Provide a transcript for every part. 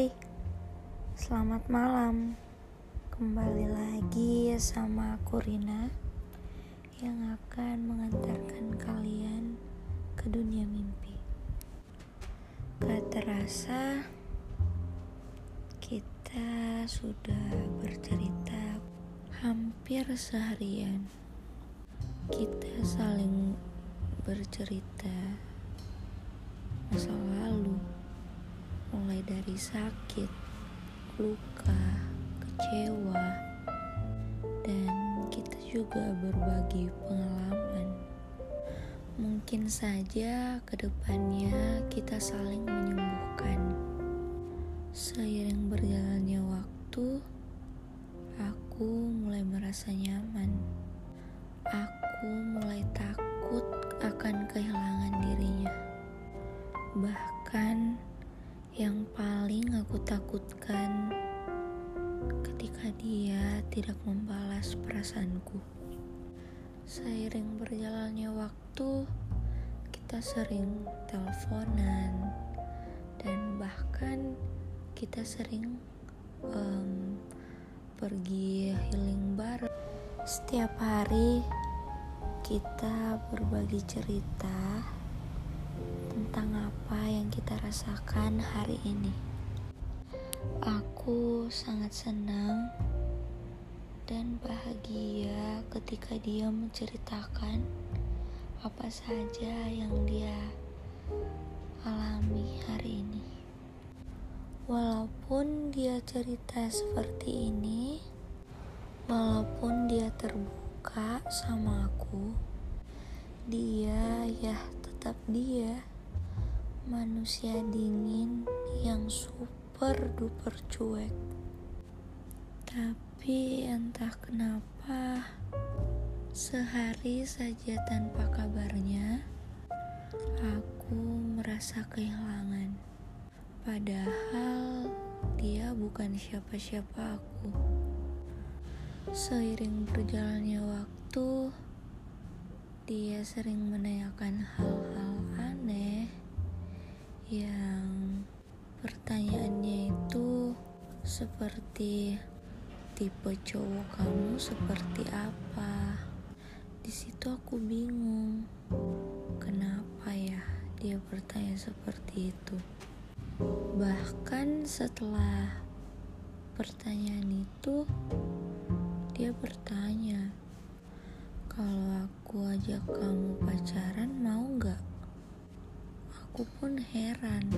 Hai, selamat malam. Kembali lagi sama aku Rina yang akan mengantarkan kalian ke dunia mimpi. Gak terasa kita sudah bercerita hampir seharian. Kita saling bercerita masa lalu mulai dari sakit, luka, kecewa, dan kita juga berbagi pengalaman. Mungkin saja ke depannya kita saling menyembuhkan. Seiring berjalannya waktu, aku mulai merasa nyaman. Aku mulai takut akan kehilangan dirinya. Bahkan yang paling aku takutkan ketika dia tidak membalas perasaanku. Seiring berjalannya waktu, kita sering teleponan dan bahkan kita sering um, pergi healing bareng. Setiap hari kita berbagi cerita rasakan hari ini. Aku sangat senang dan bahagia ketika dia menceritakan apa saja yang dia alami hari ini. Walaupun dia cerita seperti ini, walaupun dia terbuka sama aku, dia ya tetap dia manusia dingin yang super duper cuek. Tapi entah kenapa sehari saja tanpa kabarnya aku merasa kehilangan. Padahal dia bukan siapa-siapa aku. Seiring berjalannya waktu, dia sering menanyakan hal-hal yang pertanyaannya itu seperti tipe cowok kamu seperti apa? Di situ aku bingung. Kenapa ya dia bertanya seperti itu? Bahkan setelah pertanyaan itu dia bertanya kalau aku ajak kamu pacaran mau nggak Aku pun heran.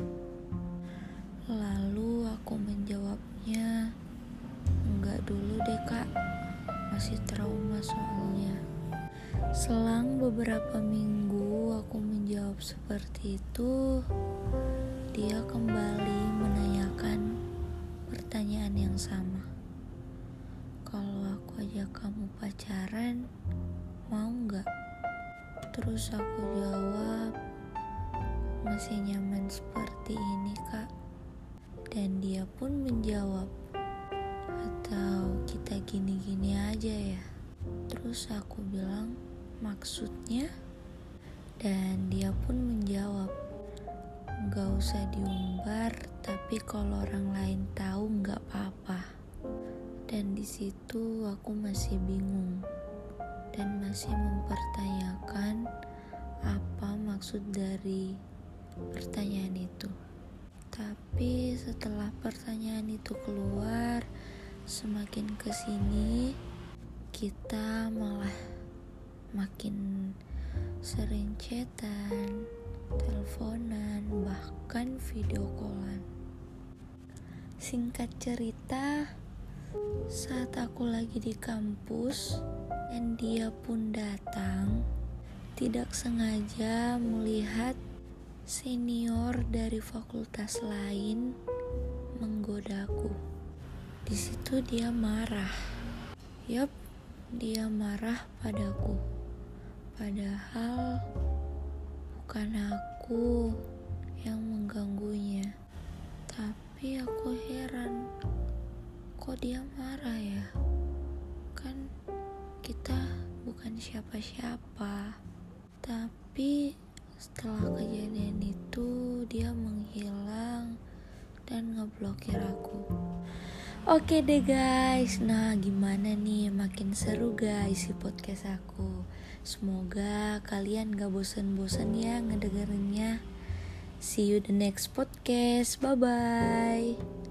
Lalu aku menjawabnya, enggak dulu deh kak, masih trauma soalnya. Selang beberapa minggu aku menjawab seperti itu, dia kembali menanyakan pertanyaan yang sama. Kalau aku ajak kamu pacaran, mau nggak? Terus aku jawab, masih nyaman seperti ini kak. Dan dia pun menjawab atau kita gini-gini aja ya. Terus aku bilang maksudnya? Dan dia pun menjawab gak usah diumbar tapi kalau orang lain tahu gak apa-apa. Dan di situ aku masih bingung dan masih mempertanyakan apa maksud dari pertanyaan itu. Tapi setelah pertanyaan itu keluar, semakin ke sini kita malah makin sering chatan, teleponan, bahkan video callan. Singkat cerita, saat aku lagi di kampus dan dia pun datang, tidak sengaja melihat senior dari fakultas lain menggodaku. Di situ dia marah. Yap, dia marah padaku. Padahal bukan aku yang mengganggunya. Tapi aku heran, kok dia marah ya? Kan kita bukan siapa-siapa. Tapi setelah kejadian itu, dia menghilang dan ngeblokir aku. Oke deh guys, nah gimana nih? Makin seru guys si podcast aku. Semoga kalian gak bosan-bosan ya ngedengerinnya. See you the next podcast, bye-bye